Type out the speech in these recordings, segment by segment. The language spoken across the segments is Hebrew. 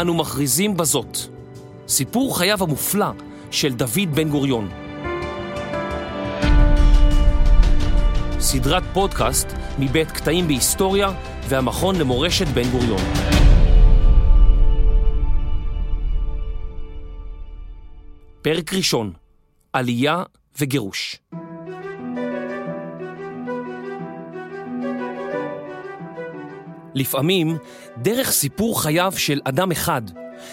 אנו מכריזים בזאת, סיפור חייו המופלא של דוד בן גוריון. סדרת פודקאסט מבית קטעים בהיסטוריה והמכון למורשת בן גוריון. פרק ראשון, עלייה וגירוש. לפעמים, דרך סיפור חייו של אדם אחד,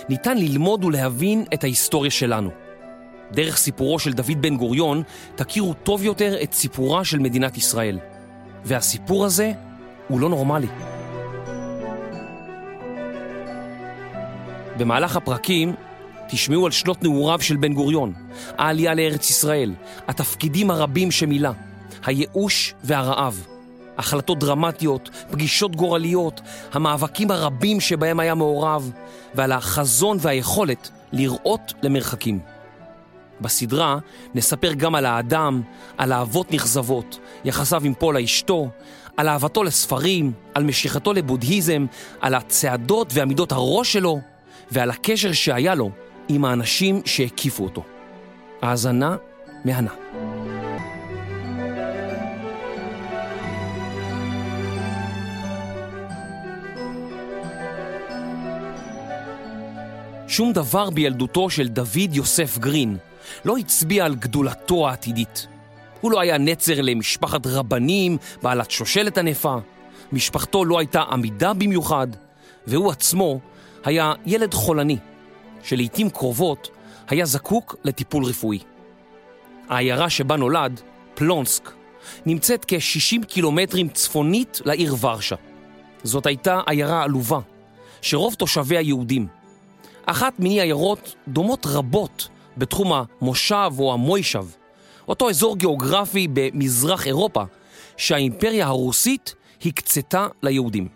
ניתן ללמוד ולהבין את ההיסטוריה שלנו. דרך סיפורו של דוד בן גוריון, תכירו טוב יותר את סיפורה של מדינת ישראל. והסיפור הזה הוא לא נורמלי. במהלך הפרקים תשמעו על שנות נעוריו של בן גוריון, העלייה לארץ ישראל, התפקידים הרבים שמילא, הייאוש והרעב, החלטות דרמטיות, פגישות גורליות, המאבקים הרבים שבהם היה מעורב, ועל החזון והיכולת לראות למרחקים. בסדרה נספר גם על האדם, על אהבות נכזבות, יחסיו עם פולה אשתו, על אהבתו לספרים, על משיכתו לבודהיזם, על הצעדות ועמידות הראש שלו, ועל הקשר שהיה לו עם האנשים שהקיפו אותו. האזנה מהנה. שום דבר בילדותו של דוד יוסף גרין לא הצביע על גדולתו העתידית. הוא לא היה נצר למשפחת רבנים בעלת שושלת ענפה, משפחתו לא הייתה עמידה במיוחד, והוא עצמו היה ילד חולני, שלעיתים קרובות היה זקוק לטיפול רפואי. העיירה שבה נולד, פלונסק, נמצאת כ-60 קילומטרים צפונית לעיר ורשה. זאת הייתה עיירה עלובה, שרוב תושביה יהודים. אחת מיני עיירות דומות רבות בתחום המושב או המוישב, אותו אזור גיאוגרפי במזרח אירופה שהאימפריה הרוסית הקצתה ליהודים.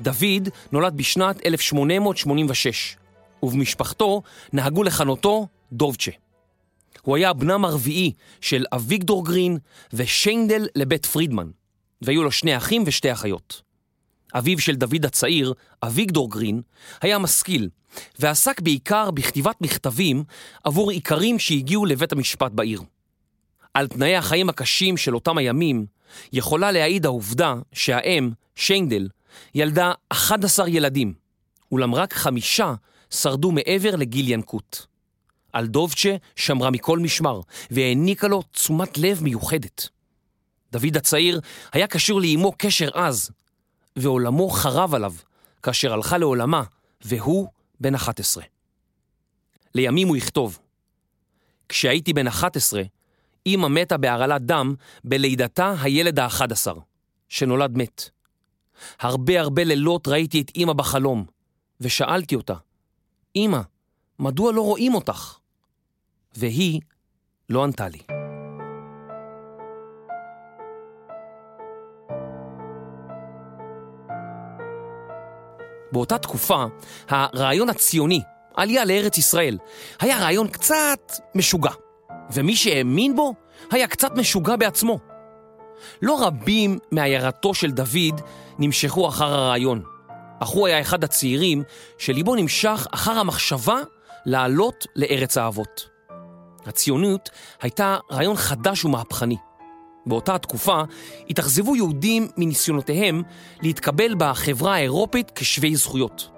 דוד נולד בשנת 1886, ובמשפחתו נהגו לכנותו דובצ'ה. הוא היה בנם הרביעי של אביגדור גרין ושיינדל לבית פרידמן, והיו לו שני אחים ושתי אחיות. אביו של דוד הצעיר, אביגדור גרין, היה משכיל, ועסק בעיקר בכתיבת מכתבים עבור איכרים שהגיעו לבית המשפט בעיר. על תנאי החיים הקשים של אותם הימים, יכולה להעיד העובדה שהאם, שיינדל, ילדה 11 ילדים, אולם רק חמישה שרדו מעבר לגיל ינקות. על דובצ'ה שמרה מכל משמר, והעניקה לו תשומת לב מיוחדת. דוד הצעיר היה קשור לאמו קשר עז, ועולמו חרב עליו כאשר הלכה לעולמה, והוא בן 11. לימים הוא יכתוב, כשהייתי בן 11, אמא מתה בהרעלת דם בלידתה הילד ה-11, שנולד מת. הרבה הרבה לילות ראיתי את אמא בחלום, ושאלתי אותה, אמא, מדוע לא רואים אותך? והיא לא ענתה לי. באותה תקופה, הרעיון הציוני, עלייה לארץ ישראל, היה רעיון קצת משוגע, ומי שהאמין בו היה קצת משוגע בעצמו. לא רבים מעיירתו של דוד נמשכו אחר הרעיון, אך הוא היה אחד הצעירים שליבו נמשך אחר המחשבה לעלות לארץ האבות. הציונות הייתה רעיון חדש ומהפכני. באותה התקופה התאכזבו יהודים מניסיונותיהם להתקבל בחברה האירופית כשווי זכויות.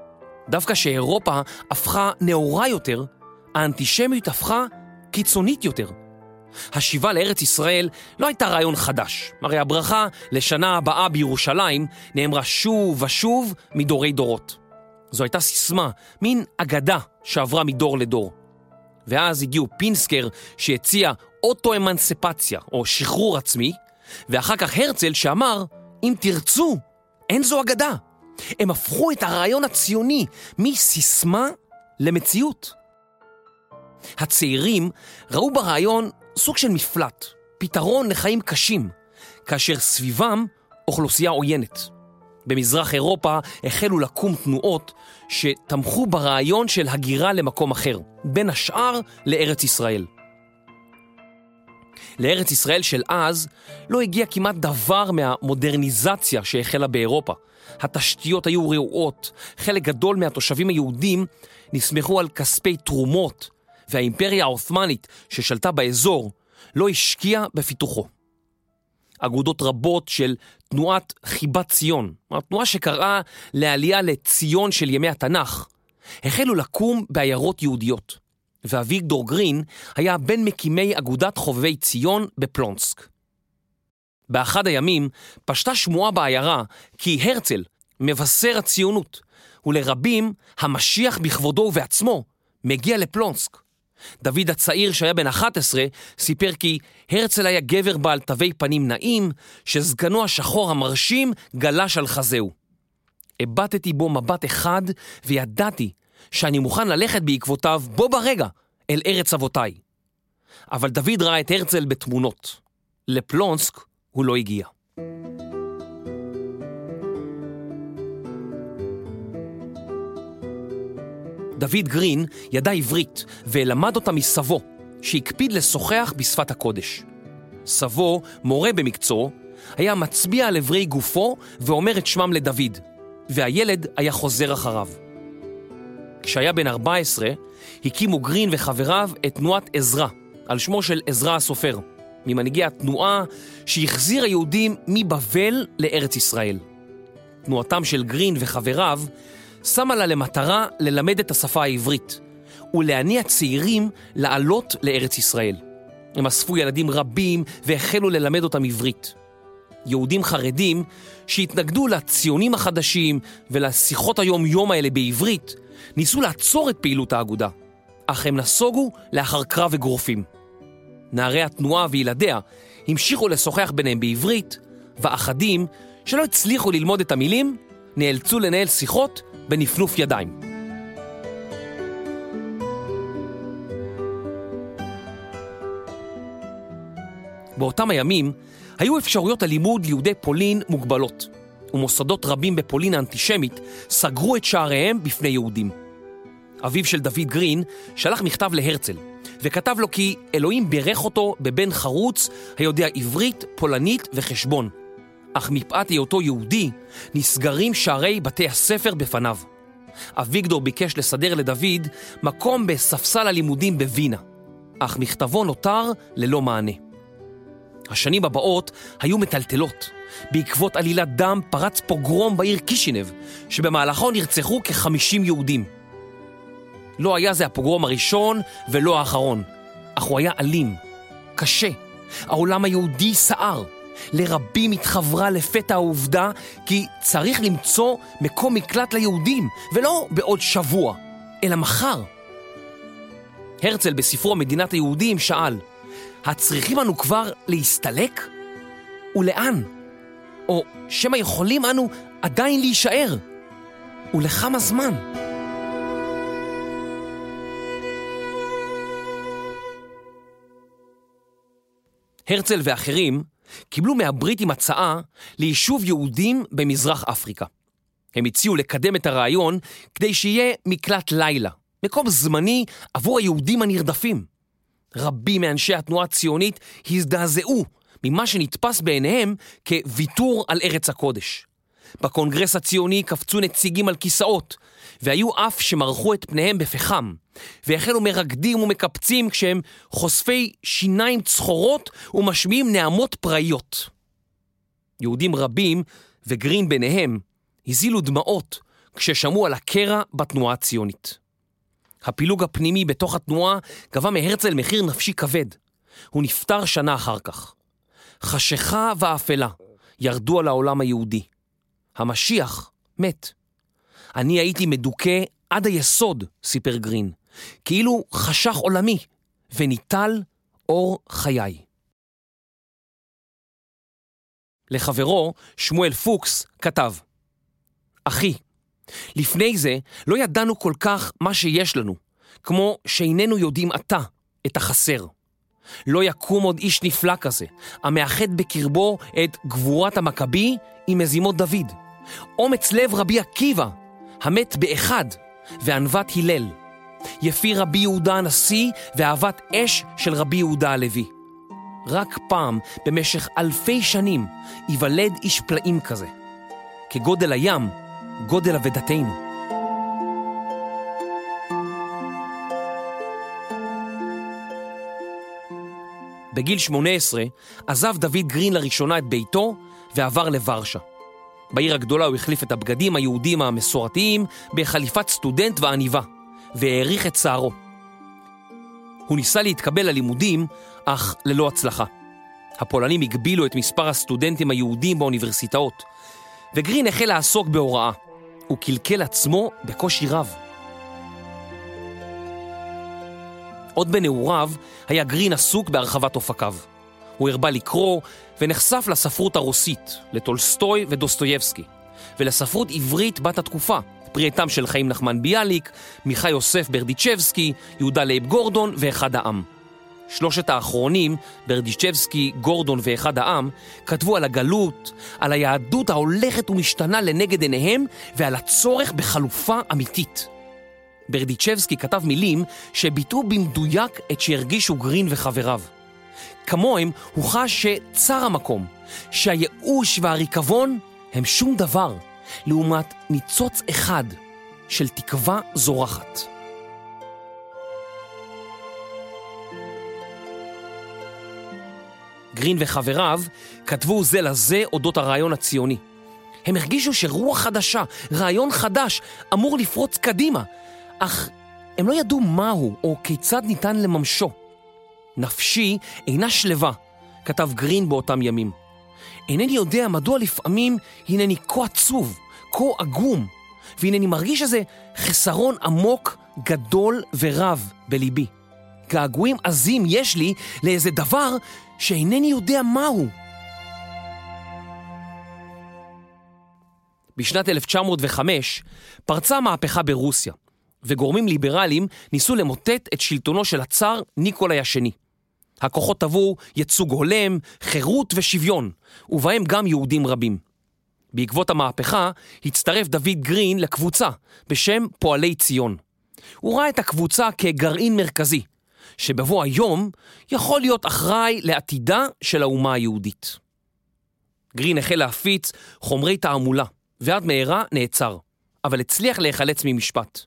דווקא שאירופה הפכה נאורה יותר, האנטישמיות הפכה קיצונית יותר. השיבה לארץ ישראל לא הייתה רעיון חדש, הרי הברכה לשנה הבאה בירושלים נאמרה שוב ושוב מדורי דורות. זו הייתה סיסמה, מין אגדה שעברה מדור לדור. ואז הגיעו פינסקר שהציע אוטו-אמנסיפציה או שחרור עצמי, ואחר כך הרצל שאמר, אם תרצו, אין זו אגדה. הם הפכו את הרעיון הציוני מסיסמה למציאות. הצעירים ראו ברעיון סוג של מפלט, פתרון לחיים קשים, כאשר סביבם אוכלוסייה עוינת. במזרח אירופה החלו לקום תנועות שתמכו ברעיון של הגירה למקום אחר, בין השאר לארץ ישראל. לארץ ישראל של אז לא הגיע כמעט דבר מהמודרניזציה שהחלה באירופה. התשתיות היו רעועות, חלק גדול מהתושבים היהודים נסמכו על כספי תרומות, והאימפריה העות'מאנית ששלטה באזור לא השקיעה בפיתוחו. אגודות רבות של תנועת חיבת ציון, התנועה שקראה לעלייה לציון של ימי התנ"ך, החלו לקום בעיירות יהודיות, ואביגדור גרין היה בין מקימי אגודת חובבי ציון בפלונסק. באחד הימים פשטה שמועה בעיירה כי הרצל, מבשר הציונות, ולרבים המשיח בכבודו ובעצמו מגיע לפלונסק. דוד הצעיר שהיה בן 11 סיפר כי הרצל היה גבר בעל תווי פנים נעים, שזקנו השחור המרשים גלש על חזהו. הבטתי בו מבט אחד וידעתי שאני מוכן ללכת בעקבותיו בו ברגע אל ארץ אבותיי. אבל דוד ראה את הרצל בתמונות. לפלונסק הוא לא הגיע. דוד גרין ידע עברית ולמד אותה מסבו, שהקפיד לשוחח בשפת הקודש. סבו, מורה במקצועו, היה מצביע על אברי גופו ואומר את שמם לדוד, והילד היה חוזר אחריו. כשהיה בן 14, הקימו גרין וחבריו את תנועת עזרא, על שמו של עזרא הסופר, ממנהיגי התנועה שהחזיר היהודים מבבל לארץ ישראל. תנועתם של גרין וחבריו שמה לה למטרה ללמד את השפה העברית ולהניע צעירים לעלות לארץ ישראל. הם אספו ילדים רבים והחלו ללמד אותם עברית. יהודים חרדים שהתנגדו לציונים החדשים ולשיחות היום-יום האלה בעברית, ניסו לעצור את פעילות האגודה, אך הם נסוגו לאחר קרב אגרופים. נערי התנועה וילדיה המשיכו לשוחח ביניהם בעברית, ואחדים שלא הצליחו ללמוד את המילים, נאלצו לנהל שיחות בנפנוף ידיים. באותם הימים היו אפשרויות הלימוד ליהודי פולין מוגבלות, ומוסדות רבים בפולין האנטישמית סגרו את שעריהם בפני יהודים. אביו של דוד גרין שלח מכתב להרצל, וכתב לו כי אלוהים בירך אותו בבן חרוץ היודע עברית, פולנית וחשבון. אך מפאת היותו יהודי, נסגרים שערי בתי הספר בפניו. אביגדור ביקש לסדר לדוד מקום בספסל הלימודים בווינה, אך מכתבו נותר ללא מענה. השנים הבאות היו מטלטלות. בעקבות עלילת דם פרץ פוגרום בעיר קישינב, שבמהלכו נרצחו כ-50 יהודים. לא היה זה הפוגרום הראשון ולא האחרון, אך הוא היה אלים, קשה. העולם היהודי סער. לרבים התחברה לפתע העובדה כי צריך למצוא מקום מקלט ליהודים, ולא בעוד שבוע, אלא מחר. הרצל בספרו מדינת היהודים שאל, הצריכים אנו כבר להסתלק? ולאן? או שמא יכולים אנו עדיין להישאר? ולכמה זמן? הרצל ואחרים קיבלו מהבריטים הצעה ליישוב יהודים במזרח אפריקה. הם הציעו לקדם את הרעיון כדי שיהיה מקלט לילה, מקום זמני עבור היהודים הנרדפים. רבים מאנשי התנועה הציונית הזדעזעו ממה שנתפס בעיניהם כוויתור על ארץ הקודש. בקונגרס הציוני קפצו נציגים על כיסאות, והיו אף שמרחו את פניהם בפחם, והחלו מרקדים ומקפצים כשהם חושפי שיניים צחורות ומשמיעים נעמות פראיות. יהודים רבים, וגרין ביניהם, הזילו דמעות כששמעו על הקרע בתנועה הציונית. הפילוג הפנימי בתוך התנועה גבה מהרצל מחיר נפשי כבד. הוא נפטר שנה אחר כך. חשיכה ואפלה ירדו על העולם היהודי. המשיח מת. אני הייתי מדוכא עד היסוד, סיפר גרין, כאילו חשך עולמי, וניטל אור חיי. לחברו, שמואל פוקס, כתב: אחי, לפני זה לא ידענו כל כך מה שיש לנו, כמו שאיננו יודעים עתה את החסר. לא יקום עוד איש נפלא כזה, המאחד בקרבו את גבורת המכבי עם מזימות דוד. אומץ לב רבי עקיבא, המת באחד, וענוות הלל. יפי רבי יהודה הנשיא ואהבת אש של רבי יהודה הלוי. רק פעם במשך אלפי שנים ייוולד איש פלאים כזה. כגודל הים, גודל אבדתנו. בגיל 18 עזב דוד גרין לראשונה את ביתו ועבר לוורשה. בעיר הגדולה הוא החליף את הבגדים היהודים המסורתיים בחליפת סטודנט ועניבה, והאריך את שערו. הוא ניסה להתקבל ללימודים, אך ללא הצלחה. הפולנים הגבילו את מספר הסטודנטים היהודים באוניברסיטאות, וגרין החל לעסוק בהוראה. הוא קלקל עצמו בקושי רב. עוד בנעוריו היה גרין עסוק בהרחבת אופקיו. הוא הרבה לקרוא ונחשף לספרות הרוסית, לטולסטוי ודוסטויבסקי, ולספרות עברית בת התקופה, פרי עטם של חיים נחמן ביאליק, מיכה יוסף ברדיצ'בסקי, יהודה לייב גורדון ואחד העם. שלושת האחרונים, ברדיצ'בסקי, גורדון ואחד העם, כתבו על הגלות, על היהדות ההולכת ומשתנה לנגד עיניהם ועל הצורך בחלופה אמיתית. ברדיצ'בסקי כתב מילים שביטאו במדויק את שהרגישו גרין וחבריו. כמוהם הוא חש שצר המקום, שהייאוש והריקבון הם שום דבר, לעומת ניצוץ אחד של תקווה זורחת. גרין וחבריו כתבו זה לזה אודות הרעיון הציוני. הם הרגישו שרוח חדשה, רעיון חדש, אמור לפרוץ קדימה, אך הם לא ידעו מהו או כיצד ניתן לממשו. נפשי אינה שלווה, כתב גרין באותם ימים. אינני יודע מדוע לפעמים הנני כה עצוב, כה עגום, והנני מרגיש איזה חסרון עמוק, גדול ורב בליבי. געגועים עזים יש לי לאיזה דבר שאינני יודע מהו. בשנת 1905 פרצה מהפכה ברוסיה. וגורמים ליברליים ניסו למוטט את שלטונו של הצאר ניקולאי השני. הכוחות טבעו ייצוג הולם, חירות ושוויון, ובהם גם יהודים רבים. בעקבות המהפכה הצטרף דוד גרין לקבוצה בשם פועלי ציון. הוא ראה את הקבוצה כגרעין מרכזי, שבבוא היום יכול להיות אחראי לעתידה של האומה היהודית. גרין החל להפיץ חומרי תעמולה, ועד מהרה נעצר, אבל הצליח להיחלץ ממשפט.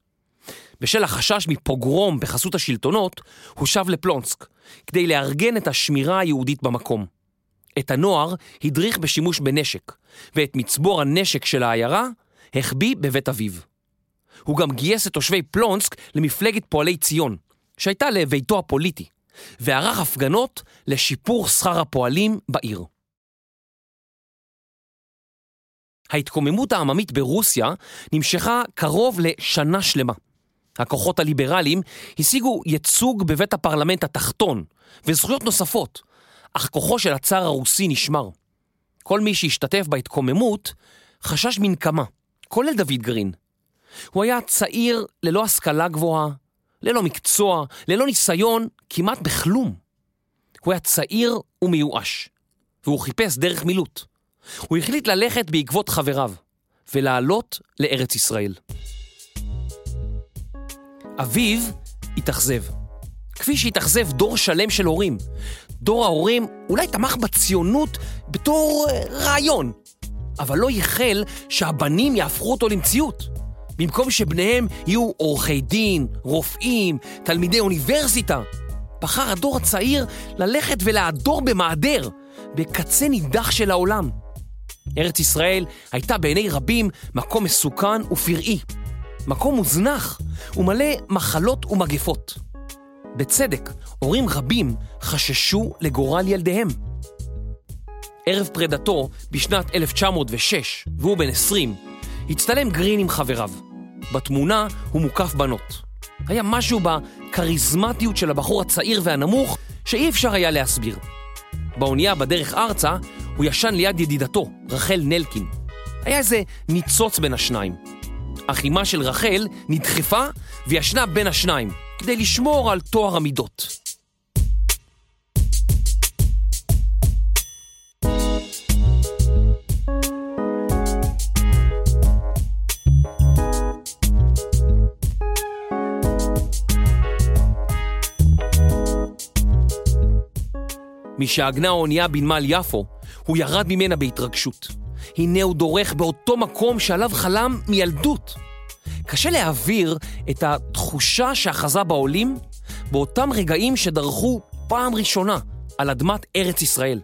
בשל החשש מפוגרום בחסות השלטונות, הוא שב לפלונסק, כדי לארגן את השמירה היהודית במקום. את הנוער הדריך בשימוש בנשק, ואת מצבור הנשק של העיירה החביא בבית אביו. הוא גם גייס את תושבי פלונסק למפלגת פועלי ציון, שהייתה לביתו הפוליטי, וערך הפגנות לשיפור שכר הפועלים בעיר. ההתקוממות העממית ברוסיה נמשכה קרוב לשנה שלמה. הכוחות הליברליים השיגו ייצוג בבית הפרלמנט התחתון וזכויות נוספות, אך כוחו של הצאר הרוסי נשמר. כל מי שהשתתף בהתקוממות חשש מנקמה, כולל דוד גרין. הוא היה צעיר ללא השכלה גבוהה, ללא מקצוע, ללא ניסיון, כמעט בכלום. הוא היה צעיר ומיואש, והוא חיפש דרך מילוט. הוא החליט ללכת בעקבות חבריו, ולעלות לארץ ישראל. אביו התאכזב. כפי שהתאכזב דור שלם של הורים. דור ההורים אולי תמך בציונות בתור uh, רעיון, אבל לא ייחל שהבנים יהפכו אותו למציאות. במקום שבניהם יהיו עורכי דין, רופאים, תלמידי אוניברסיטה, בחר הדור הצעיר ללכת ולהדור במעדר, בקצה נידח של העולם. ארץ ישראל הייתה בעיני רבים מקום מסוכן ופראי. מקום מוזנח ומלא מחלות ומגפות. בצדק, הורים רבים חששו לגורל ילדיהם. ערב פרידתו, בשנת 1906, והוא בן 20, הצטלם גרין עם חבריו. בתמונה הוא מוקף בנות. היה משהו בכריזמטיות של הבחור הצעיר והנמוך שאי אפשר היה להסביר. באונייה בדרך ארצה הוא ישן ליד ידידתו, רחל נלקין. היה איזה ניצוץ בין השניים. אך אמה של רחל נדחפה וישנה בין השניים, כדי לשמור על טוהר המידות. משעגנה האונייה בנמל יפו, הוא ירד ממנה בהתרגשות. הנה הוא דורך באותו מקום שעליו חלם מילדות. קשה להעביר את התחושה שאחזה בעולים באותם רגעים שדרכו פעם ראשונה על אדמת ארץ ישראל.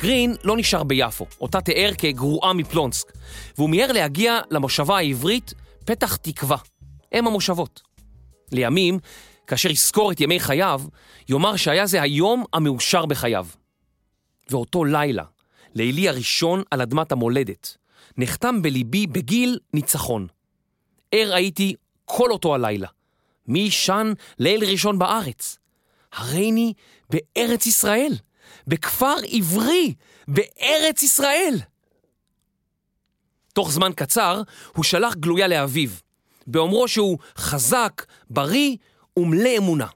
גרין לא נשאר ביפו, אותה תיאר כגרועה מפלונסק, והוא מיהר להגיע למושבה העברית פתח תקווה, אם המושבות. לימים, כאשר יזכור את ימי חייו, יאמר שהיה זה היום המאושר בחייו. ואותו לילה, לילי הראשון על אדמת המולדת, נחתם בליבי בגיל ניצחון. ער הייתי כל אותו הלילה, משן ליל ראשון בארץ. הריני בארץ ישראל, בכפר עברי, בארץ ישראל. תוך זמן קצר הוא שלח גלויה לאביו, באומרו שהוא חזק, בריא ומלא אמונה,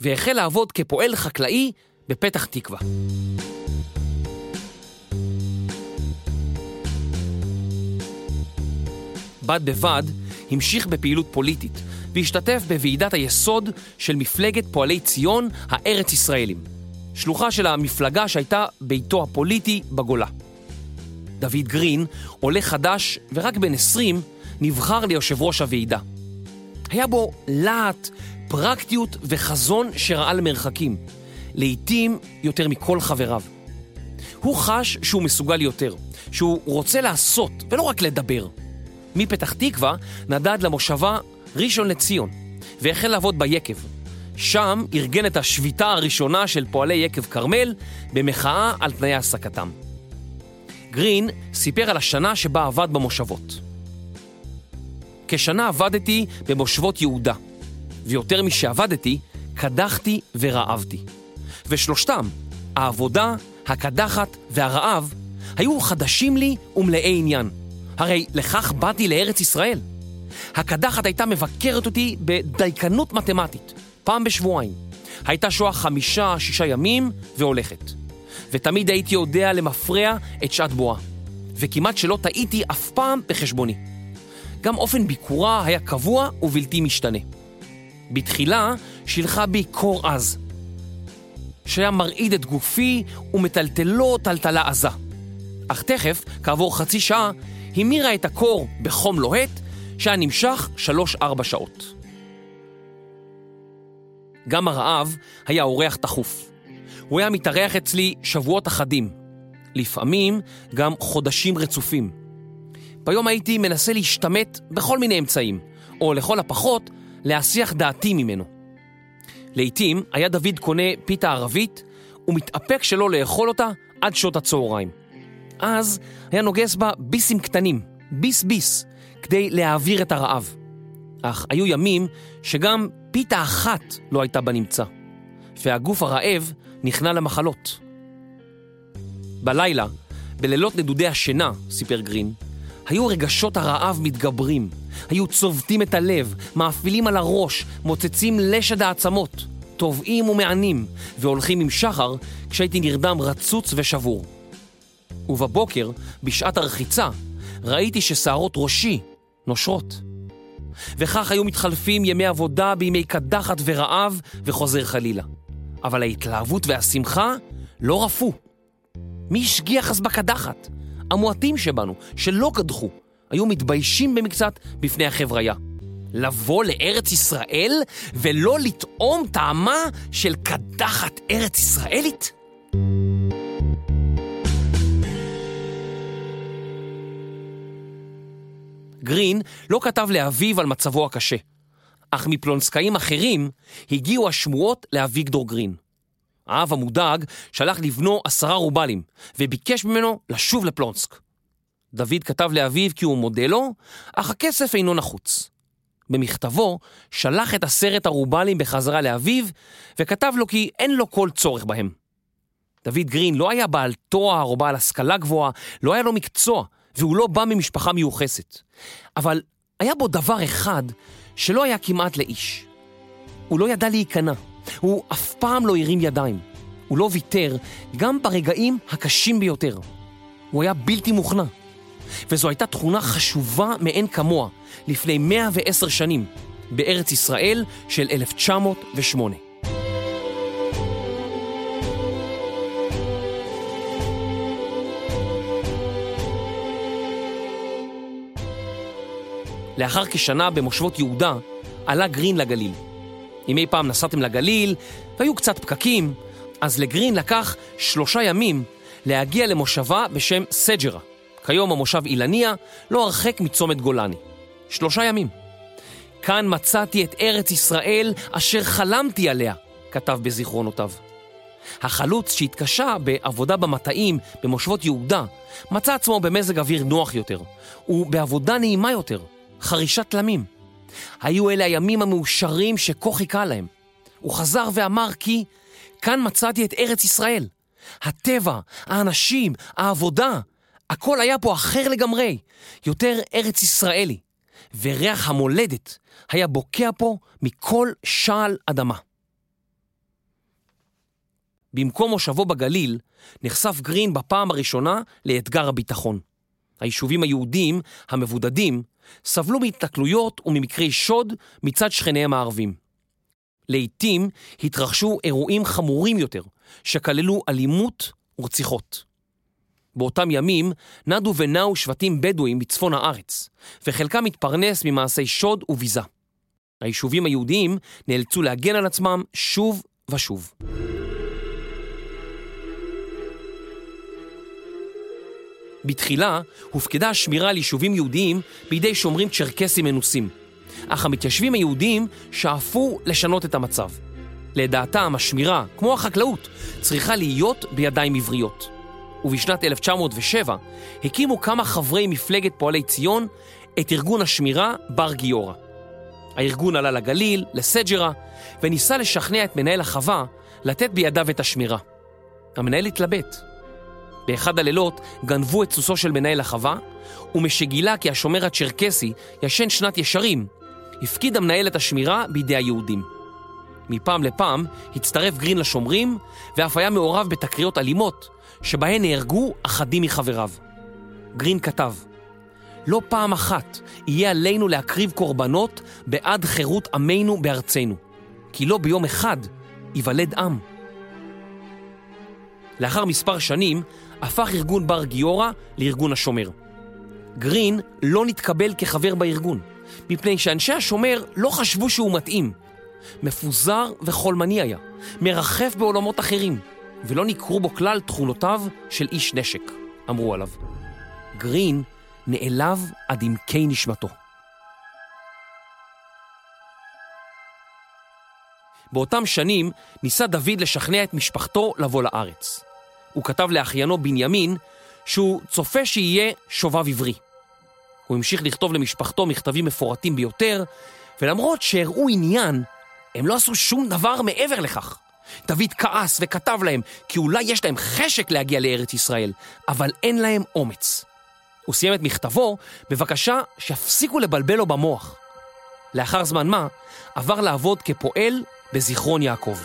והחל לעבוד כפועל חקלאי בפתח תקווה. בד בבד המשיך בפעילות פוליטית והשתתף בוועידת היסוד של מפלגת פועלי ציון הארץ ישראלים, שלוחה של המפלגה שהייתה ביתו הפוליטי בגולה. דוד גרין, עולה חדש ורק בן 20, נבחר ליושב ראש הוועידה. היה בו להט, פרקטיות וחזון שראה למרחקים, לעתים יותר מכל חבריו. הוא חש שהוא מסוגל יותר, שהוא רוצה לעשות ולא רק לדבר. מפתח תקווה נדד למושבה ראשון לציון, והחל לעבוד ביקב. שם ארגן את השביתה הראשונה של פועלי יקב כרמל במחאה על תנאי העסקתם. גרין סיפר על השנה שבה עבד במושבות. כשנה עבדתי במושבות יהודה, ויותר משעבדתי, קדחתי ורעבתי. ושלושתם, העבודה, הקדחת והרעב, היו חדשים לי ומלאי עניין. הרי לכך באתי לארץ ישראל. הקדחת הייתה מבקרת אותי בדייקנות מתמטית, פעם בשבועיים. הייתה שואה חמישה, שישה ימים והולכת. ותמיד הייתי יודע למפרע את שעת בואה. וכמעט שלא טעיתי אף פעם בחשבוני. גם אופן ביקורה היה קבוע ובלתי משתנה. בתחילה שילחה בי קור עז, שהיה מרעיד את גופי ומטלטלו טלטלה עזה. אך תכף, כעבור חצי שעה, המירה את הקור בחום לוהט, שהיה נמשך שלוש-ארבע שעות. גם הרעב היה אורח תכוף. הוא היה מתארח אצלי שבועות אחדים, לפעמים גם חודשים רצופים. ביום הייתי מנסה להשתמט בכל מיני אמצעים, או לכל הפחות, להסיח דעתי ממנו. לעתים היה דוד קונה פיתה ערבית ומתאפק שלא לאכול אותה עד שעות הצהריים. אז היה נוגס בה ביסים קטנים, ביס ביס, כדי להעביר את הרעב. אך היו ימים שגם פיתה אחת לא הייתה בנמצא, והגוף הרעב נכנע למחלות. בלילה, בלילות נדודי השינה, סיפר גרין, היו רגשות הרעב מתגברים, היו צובטים את הלב, מאפילים על הראש, מוצצים לשד העצמות, טובעים ומענים, והולכים עם שחר כשהייתי נרדם רצוץ ושבור. ובבוקר, בשעת הרחיצה, ראיתי ששערות ראשי נושרות. וכך היו מתחלפים ימי עבודה בימי קדחת ורעב וחוזר חלילה. אבל ההתלהבות והשמחה לא רפו. מי השגיח אז בקדחת? המועטים שבנו, שלא קדחו, היו מתביישים במקצת בפני החבריה. לבוא לארץ ישראל ולא לטעום טעמה של קדחת ארץ ישראלית? גרין לא כתב לאביו על מצבו הקשה, אך מפלונסקאים אחרים הגיעו השמועות לאביגדור גרין. האב המודאג שלח לבנו עשרה רובלים וביקש ממנו לשוב לפלונסק. דוד כתב לאביו כי הוא מודה לו, אך הכסף אינו נחוץ. במכתבו שלח את עשרת הרובלים בחזרה לאביו וכתב לו כי אין לו כל צורך בהם. דוד גרין לא היה בעל תואר או בעל השכלה גבוהה, לא היה לו מקצוע, והוא לא בא ממשפחה מיוחסת. אבל היה בו דבר אחד שלא היה כמעט לאיש. הוא לא ידע להיכנע, הוא אף פעם לא הרים ידיים. הוא לא ויתר גם ברגעים הקשים ביותר. הוא היה בלתי מוכנע. וזו הייתה תכונה חשובה מאין כמוה לפני 110 שנים, בארץ ישראל של 1908. לאחר כשנה במושבות יהודה, עלה גרין לגליל. אם אי פעם נסעתם לגליל והיו קצת פקקים, אז לגרין לקח שלושה ימים להגיע למושבה בשם סג'רה. כיום המושב אילניה לא הרחק מצומת גולני. שלושה ימים. כאן מצאתי את ארץ ישראל אשר חלמתי עליה, כתב בזיכרונותיו. החלוץ שהתקשה בעבודה במטעים במושבות יהודה, מצא עצמו במזג אוויר נוח יותר, ובעבודה נעימה יותר, חרישת תלמים. היו אלה הימים המאושרים שכה חיכה להם. הוא חזר ואמר כי כאן מצאתי את ארץ ישראל. הטבע, האנשים, העבודה, הכל היה פה אחר לגמרי, יותר ארץ ישראלי, וריח המולדת היה בוקע פה מכל שעל אדמה. במקום מושבו בגליל, נחשף גרין בפעם הראשונה לאתגר הביטחון. היישובים היהודיים, המבודדים, סבלו מהתנכלויות וממקרי שוד מצד שכניהם הערבים. לעתים התרחשו אירועים חמורים יותר, שכללו אלימות ורציחות. באותם ימים נדו ונעו שבטים בדואים בצפון הארץ, וחלקם התפרנס ממעשי שוד וביזה. היישובים היהודיים נאלצו להגן על עצמם שוב ושוב. בתחילה הופקדה השמירה על יישובים יהודיים בידי שומרים צ'רקסים מנוסים, אך המתיישבים היהודיים שאפו לשנות את המצב. לדעתם, השמירה, כמו החקלאות, צריכה להיות בידיים עבריות. ובשנת 1907 הקימו כמה חברי מפלגת פועלי ציון את ארגון השמירה בר גיורא. הארגון עלה לגליל, לסג'רה, וניסה לשכנע את מנהל החווה לתת בידיו את השמירה. המנהל התלבט. באחד הלילות גנבו את סוסו של מנהל החווה, ומשגילה כי השומר הצ'רקסי ישן שנת ישרים, הפקיד המנהל את השמירה בידי היהודים. מפעם לפעם הצטרף גרין לשומרים, ואף היה מעורב בתקריות אלימות, שבהן נהרגו אחדים מחבריו. גרין כתב, לא פעם אחת יהיה עלינו להקריב קורבנות בעד חירות עמנו בארצנו, כי לא ביום אחד ייוולד עם. לאחר מספר שנים הפך ארגון בר גיורא לארגון השומר. גרין לא נתקבל כחבר בארגון, מפני שאנשי השומר לא חשבו שהוא מתאים. מפוזר וחולמני היה, מרחף בעולמות אחרים, ולא ניכרו בו כלל תכונותיו של איש נשק, אמרו עליו. גרין נעלב עד עמקי נשמתו. באותם שנים ניסה דוד לשכנע את משפחתו לבוא לארץ. הוא כתב לאחיינו בנימין שהוא צופה שיהיה שובב עברי. הוא המשיך לכתוב למשפחתו מכתבים מפורטים ביותר, ולמרות שהראו עניין, הם לא עשו שום דבר מעבר לכך. דוד כעס וכתב להם כי אולי יש להם חשק להגיע לארץ ישראל, אבל אין להם אומץ. הוא סיים את מכתבו בבקשה שיפסיקו לבלבל לו במוח. לאחר זמן מה, עבר לעבוד כפועל בזיכרון יעקב.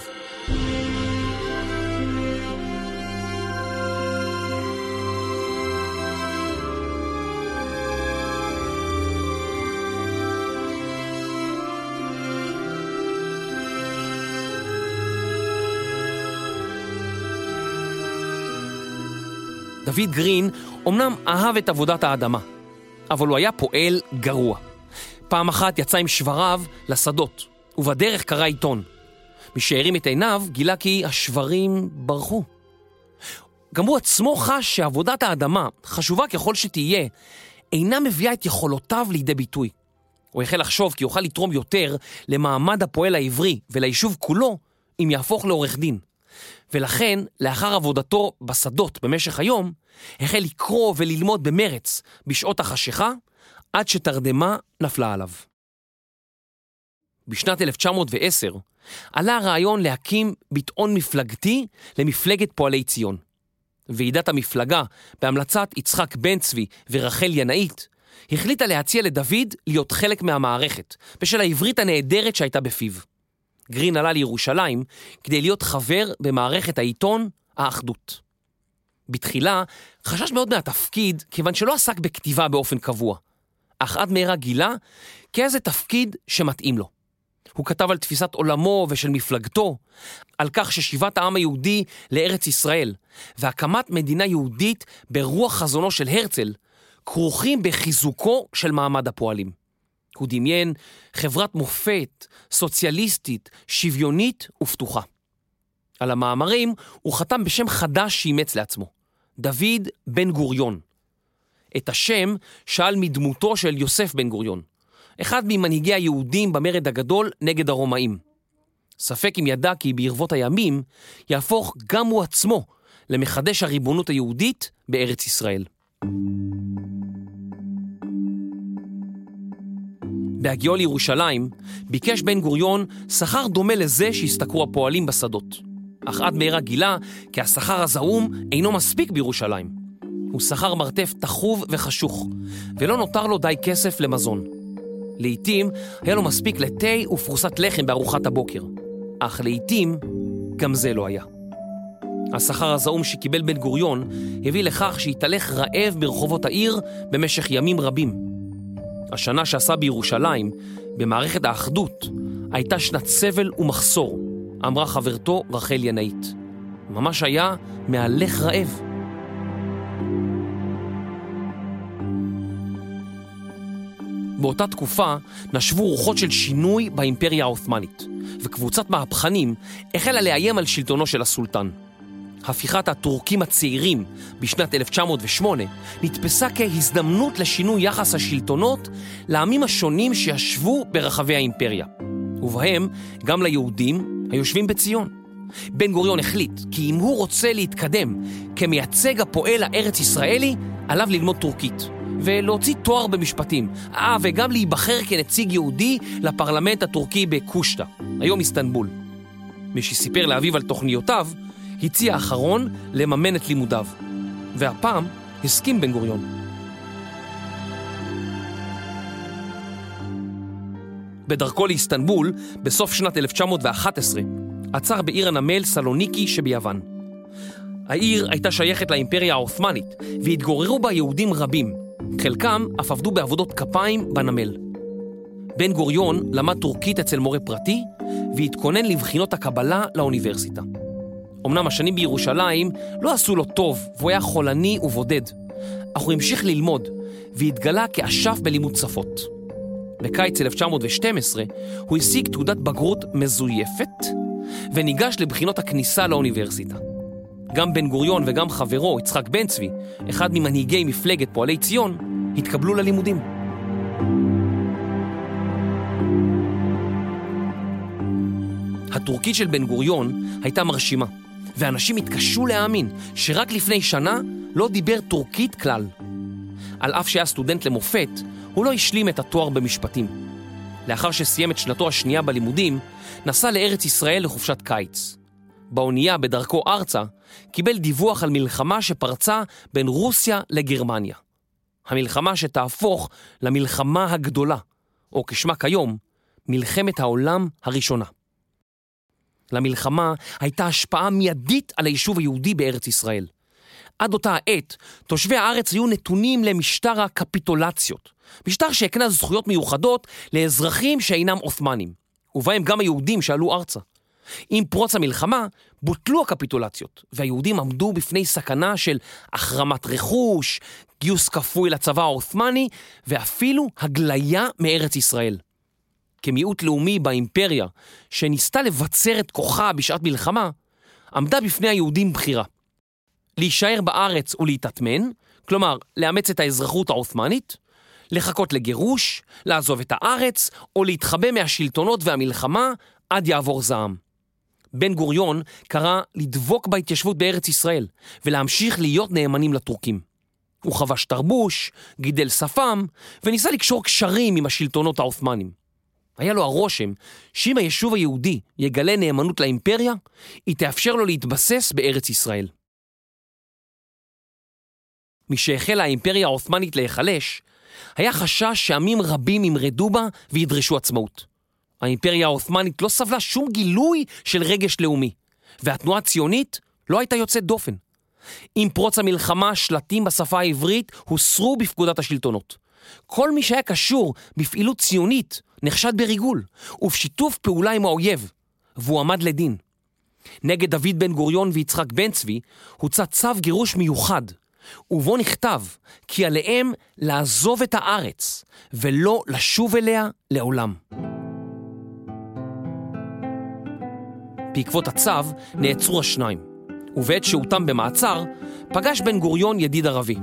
דוד גרין אמנם אהב את עבודת האדמה, אבל הוא היה פועל גרוע. פעם אחת יצא עם שבריו לשדות, ובדרך קרא עיתון. מי שהרים את עיניו גילה כי השברים ברחו. גם הוא עצמו חש שעבודת האדמה, חשובה ככל שתהיה, אינה מביאה את יכולותיו לידי ביטוי. הוא החל לחשוב כי יוכל לתרום יותר למעמד הפועל העברי וליישוב כולו אם יהפוך לעורך דין. ולכן, לאחר עבודתו בשדות במשך היום, החל לקרוא וללמוד במרץ בשעות החשיכה, עד שתרדמה נפלה עליו. בשנת 1910 עלה הרעיון להקים ביטאון מפלגתי למפלגת פועלי ציון. ועידת המפלגה, בהמלצת יצחק בן צבי ורחל ינאית, החליטה להציע לדוד להיות חלק מהמערכת, בשל העברית הנהדרת שהייתה בפיו. גרין עלה לירושלים כדי להיות חבר במערכת העיתון האחדות. בתחילה חשש מאוד מהתפקיד כיוון שלא עסק בכתיבה באופן קבוע, אך עד מהרה גילה כי היה זה תפקיד שמתאים לו. הוא כתב על תפיסת עולמו ושל מפלגתו, על כך ששיבת העם היהודי לארץ ישראל והקמת מדינה יהודית ברוח חזונו של הרצל כרוכים בחיזוקו של מעמד הפועלים. הוא דמיין חברת מופת, סוציאליסטית, שוויונית ופתוחה. על המאמרים הוא חתם בשם חדש שאימץ לעצמו, דוד בן גוריון. את השם שאל מדמותו של יוסף בן גוריון, אחד ממנהיגי היהודים במרד הגדול נגד הרומאים. ספק אם ידע כי ברבות הימים יהפוך גם הוא עצמו למחדש הריבונות היהודית בארץ ישראל. בהגיעו לירושלים ביקש בן גוריון שכר דומה לזה שהשתכרו הפועלים בשדות. אך עד מהרה גילה כי השכר הזעום אינו מספיק בירושלים. הוא שכר מרתף תחוב וחשוך, ולא נותר לו די כסף למזון. לעתים היה לו מספיק לתה ופרוסת לחם בארוחת הבוקר, אך לעתים גם זה לא היה. השכר הזעום שקיבל בן גוריון הביא לכך שהתהלך רעב ברחובות העיר במשך ימים רבים. השנה שעשה בירושלים, במערכת האחדות, הייתה שנת סבל ומחסור, אמרה חברתו רחל ינאית. ממש היה מהלך רעב. באותה תקופה נשבו רוחות של שינוי באימפריה העות'מאנית, וקבוצת מהפכנים החלה לאיים על שלטונו של הסולטן. הפיכת הטורקים הצעירים בשנת 1908 נתפסה כהזדמנות לשינוי יחס השלטונות לעמים השונים שישבו ברחבי האימפריה, ובהם גם ליהודים היושבים בציון. בן גוריון החליט כי אם הוא רוצה להתקדם כמייצג הפועל הארץ ישראלי, עליו ללמוד טורקית. ולהוציא תואר במשפטים. אה, וגם להיבחר כנציג יהודי לפרלמנט הטורקי בקושטא, היום איסטנבול. מי שסיפר לאביו על תוכניותיו, הציע האחרון לממן את לימודיו. והפעם הסכים בן גוריון. בדרכו לאיסטנבול, בסוף שנת 1911, עצר בעיר הנמל סלוניקי שביוון. העיר הייתה שייכת לאימפריה העות'מאנית, והתגוררו בה יהודים רבים, חלקם אף עבדו בעבודות כפיים בנמל. בן גוריון למד טורקית אצל מורה פרטי והתכונן לבחינות הקבלה לאוניברסיטה. אמנם השנים בירושלים לא עשו לו טוב והוא היה חולני ובודד, אך הוא המשיך ללמוד והתגלה כאשף בלימוד שפות. בקיץ 1912 הוא השיג תעודת בגרות מזויפת וניגש לבחינות הכניסה לאוניברסיטה. גם בן גוריון וגם חברו, יצחק בן צבי, אחד ממנהיגי מפלגת פועלי ציון, התקבלו ללימודים. הטורקית של בן גוריון הייתה מרשימה, ואנשים התקשו להאמין שרק לפני שנה לא דיבר טורקית כלל. על אף שהיה סטודנט למופת, הוא לא השלים את התואר במשפטים. לאחר שסיים את שנתו השנייה בלימודים, נסע לארץ ישראל לחופשת קיץ. באונייה בדרכו ארצה, קיבל דיווח על מלחמה שפרצה בין רוסיה לגרמניה. המלחמה שתהפוך למלחמה הגדולה, או כשמה כיום, מלחמת העולם הראשונה. למלחמה הייתה השפעה מיידית על היישוב היהודי בארץ ישראל. עד אותה העת, תושבי הארץ היו נתונים למשטר הקפיטולציות, משטר שהקנה זכויות מיוחדות לאזרחים שאינם עות'מאנים, ובהם גם היהודים שעלו ארצה. עם פרוץ המלחמה בוטלו הקפיטולציות, והיהודים עמדו בפני סכנה של החרמת רכוש, גיוס כפוי לצבא העות'מאני, ואפילו הגליה מארץ ישראל. כמיעוט לאומי באימפריה, שניסתה לבצר את כוחה בשעת מלחמה, עמדה בפני היהודים בחירה. להישאר בארץ ולהתעטמן, כלומר, לאמץ את האזרחות העות'מאנית, לחכות לגירוש, לעזוב את הארץ, או להתחבא מהשלטונות והמלחמה עד יעבור זעם. בן גוריון קרא לדבוק בהתיישבות בארץ ישראל ולהמשיך להיות נאמנים לטורקים. הוא חבש תרבוש, גידל שפם וניסה לקשור קשרים עם השלטונות העות'מאנים. היה לו הרושם שאם היישוב היהודי יגלה נאמנות לאימפריה, היא תאפשר לו להתבסס בארץ ישראל. משהחלה האימפריה העות'מאנית להיחלש, היה חשש שעמים רבים ימרדו בה וידרשו עצמאות. האימפריה העות'מאנית לא סבלה שום גילוי של רגש לאומי, והתנועה הציונית לא הייתה יוצאת דופן. עם פרוץ המלחמה, שלטים בשפה העברית הוסרו בפקודת השלטונות. כל מי שהיה קשור בפעילות ציונית נחשד בריגול ובשיתוף פעולה עם האויב, והוא עמד לדין. נגד דוד בן גוריון ויצחק בן צבי הוצא צו גירוש מיוחד, ובו נכתב כי עליהם לעזוב את הארץ ולא לשוב אליה לעולם. בעקבות הצו נעצרו השניים, ובעת שהותם במעצר, פגש בן גוריון ידיד ערבי.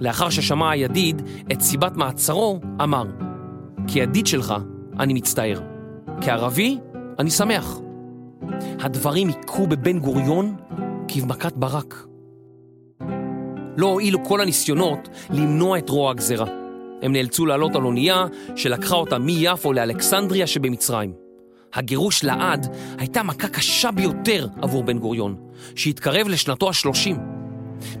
לאחר ששמע הידיד את סיבת מעצרו, אמר, כידיד שלך אני מצטער, כערבי אני שמח. הדברים היכו בבן גוריון כבמכת ברק. לא הועילו כל הניסיונות למנוע את רוע הגזרה. הם נאלצו לעלות על אונייה שלקחה אותה מיפו לאלכסנדריה שבמצרים. הגירוש לעד הייתה מכה קשה ביותר עבור בן גוריון, שהתקרב לשנתו השלושים.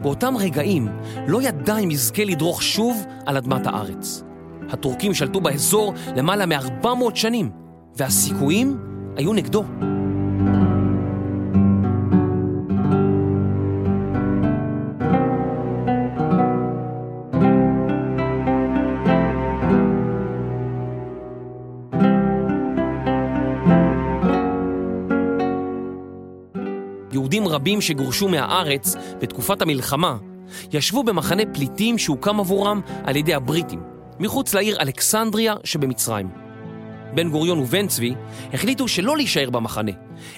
באותם רגעים לא ידע אם יזכה לדרוך שוב על אדמת הארץ. הטורקים שלטו באזור למעלה מ-400 שנים, והסיכויים היו נגדו. יהודים רבים שגורשו מהארץ בתקופת המלחמה ישבו במחנה פליטים שהוקם עבורם על ידי הבריטים, מחוץ לעיר אלכסנדריה שבמצרים. בן גוריון ובן צבי החליטו שלא להישאר במחנה,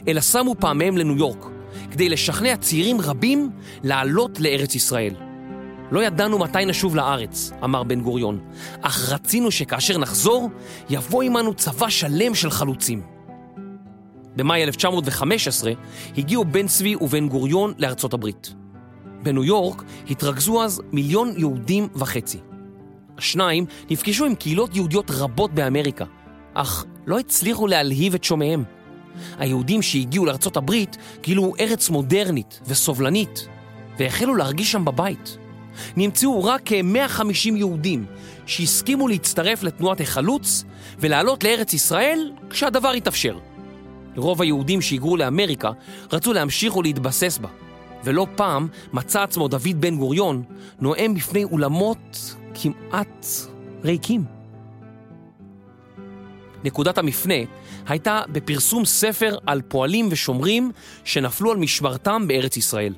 אלא שמו פעמיהם לניו יורק, כדי לשכנע צעירים רבים לעלות לארץ ישראל. לא ידענו מתי נשוב לארץ, אמר בן גוריון, אך רצינו שכאשר נחזור, יבוא עמנו צבא שלם של חלוצים. במאי 1915 הגיעו בן צבי ובן גוריון לארצות הברית. בניו יורק התרכזו אז מיליון יהודים וחצי. השניים נפגשו עם קהילות יהודיות רבות באמריקה, אך לא הצליחו להלהיב את שומעיהם. היהודים שהגיעו לארצות הברית גילו ארץ מודרנית וסובלנית, והחלו להרגיש שם בבית. נמצאו רק כ-150 יהודים שהסכימו להצטרף לתנועת החלוץ ולעלות לארץ ישראל כשהדבר התאפשר. רוב היהודים שהיגרו לאמריקה רצו להמשיך ולהתבסס בה, ולא פעם מצא עצמו דוד בן גוריון נואם בפני אולמות כמעט ריקים. נקודת המפנה הייתה בפרסום ספר על פועלים ושומרים שנפלו על משמרתם בארץ ישראל.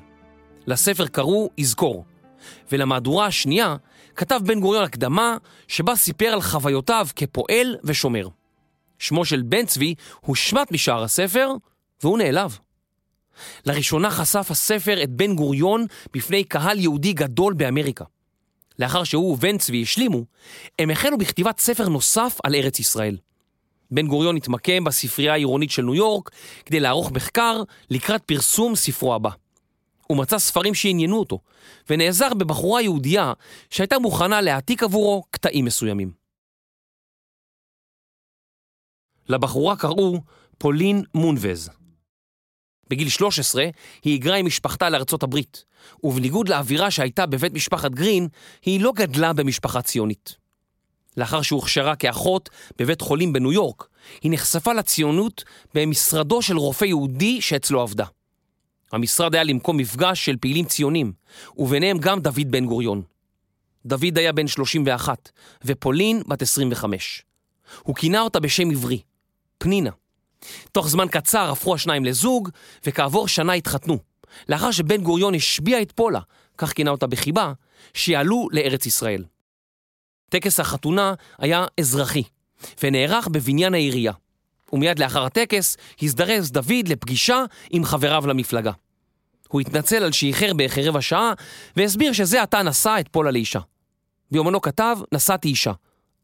לספר קראו יזכור, ולמהדורה השנייה כתב בן גוריון הקדמה שבה סיפר על חוויותיו כפועל ושומר. שמו של בן צבי הושמט משער הספר, והוא נעלב. לראשונה חשף הספר את בן גוריון בפני קהל יהודי גדול באמריקה. לאחר שהוא ובן צבי השלימו, הם החלו בכתיבת ספר נוסף על ארץ ישראל. בן גוריון התמקם בספרייה העירונית של ניו יורק כדי לערוך מחקר לקראת פרסום ספרו הבא. הוא מצא ספרים שעניינו אותו, ונעזר בבחורה יהודייה שהייתה מוכנה להעתיק עבורו קטעים מסוימים. לבחורה קראו פולין מונבז. בגיל 13 היא היגרה עם משפחתה לארצות הברית, ובניגוד לאווירה שהייתה בבית משפחת גרין, היא לא גדלה במשפחה ציונית. לאחר שהוכשרה כאחות בבית חולים בניו יורק, היא נחשפה לציונות במשרדו של רופא יהודי שאצלו עבדה. המשרד היה למקום מפגש של פעילים ציונים, וביניהם גם דוד בן גוריון. דוד היה בן 31, ופולין בת 25. הוא כינה אותה בשם עברי, פנינה. תוך זמן קצר הפכו השניים לזוג, וכעבור שנה התחתנו, לאחר שבן גוריון השביע את פולה, כך כינה אותה בחיבה, שיעלו לארץ ישראל. טקס החתונה היה אזרחי, ונערך בבניין העירייה. ומיד לאחר הטקס הזדרז דוד לפגישה עם חבריו למפלגה. הוא התנצל על שאיחר בערך רבע שעה, והסביר שזה עתה נשא את פולה לאישה. ביומנו כתב, נשאתי אישה,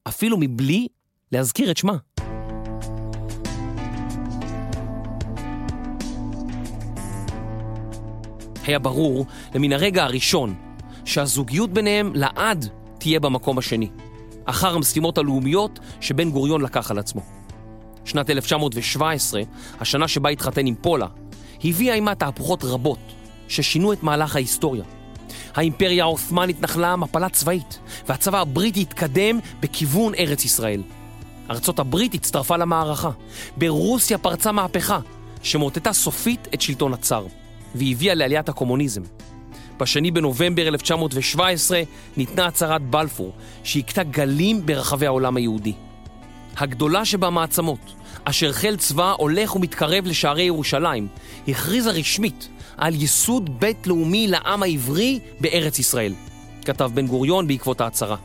אפילו מבלי להזכיר את שמה. היה ברור למן הרגע הראשון שהזוגיות ביניהם לעד תהיה במקום השני, אחר המשימות הלאומיות שבן גוריון לקח על עצמו. שנת 1917, השנה שבה התחתן עם פולה, הביאה עימה תהפוכות רבות ששינו את מהלך ההיסטוריה. האימפריה העות'מאנית נחלה מפלה צבאית, והצבא הבריטי התקדם בכיוון ארץ ישראל. ארצות הברית הצטרפה למערכה. ברוסיה פרצה מהפכה, שמוטטה סופית את שלטון הצאר. והביאה לעליית הקומוניזם. בשני בנובמבר 1917 ניתנה הצהרת בלפור, שהכתה גלים ברחבי העולם היהודי. הגדולה שבמעצמות, אשר חיל צבא הולך ומתקרב לשערי ירושלים, הכריזה רשמית על ייסוד בית לאומי לעם העברי בארץ ישראל, כתב בן גוריון בעקבות ההצהרה.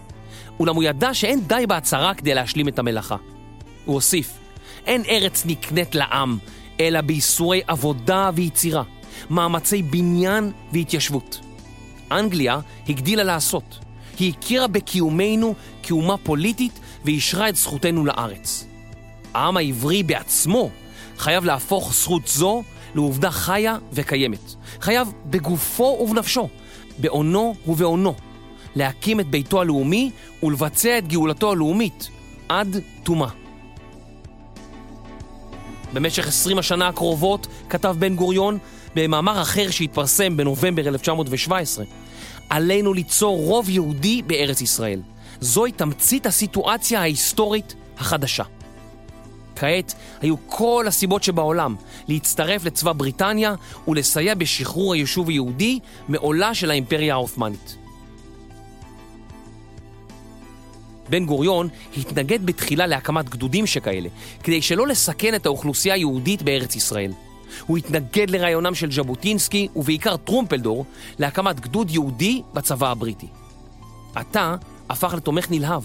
אולם הוא ידע שאין די בהצהרה כדי להשלים את המלאכה. הוא הוסיף, אין ארץ נקנית לעם, אלא בייסורי עבודה ויצירה, מאמצי בניין והתיישבות. אנגליה הגדילה לעשות. היא הכירה בקיומנו כאומה פוליטית ואישרה את זכותנו לארץ. העם העברי בעצמו חייב להפוך זכות זו לעובדה חיה וקיימת. חייב בגופו ובנפשו, בעונו ובעונו, להקים את ביתו הלאומי ולבצע את גאולתו הלאומית עד תומה. במשך 20 השנה הקרובות, כתב בן גוריון, במאמר אחר שהתפרסם בנובמבר 1917, עלינו ליצור רוב יהודי בארץ ישראל. זוהי תמצית הסיטואציה ההיסטורית החדשה. כעת היו כל הסיבות שבעולם להצטרף לצבא בריטניה ולסייע בשחרור היישוב היהודי מעולה של האימפריה העות'מאנית. בן גוריון התנגד בתחילה להקמת גדודים שכאלה, כדי שלא לסכן את האוכלוסייה היהודית בארץ ישראל. הוא התנגד לרעיונם של ז'בוטינסקי ובעיקר טרומפלדור להקמת גדוד יהודי בצבא הבריטי. עתה הפך לתומך נלהב.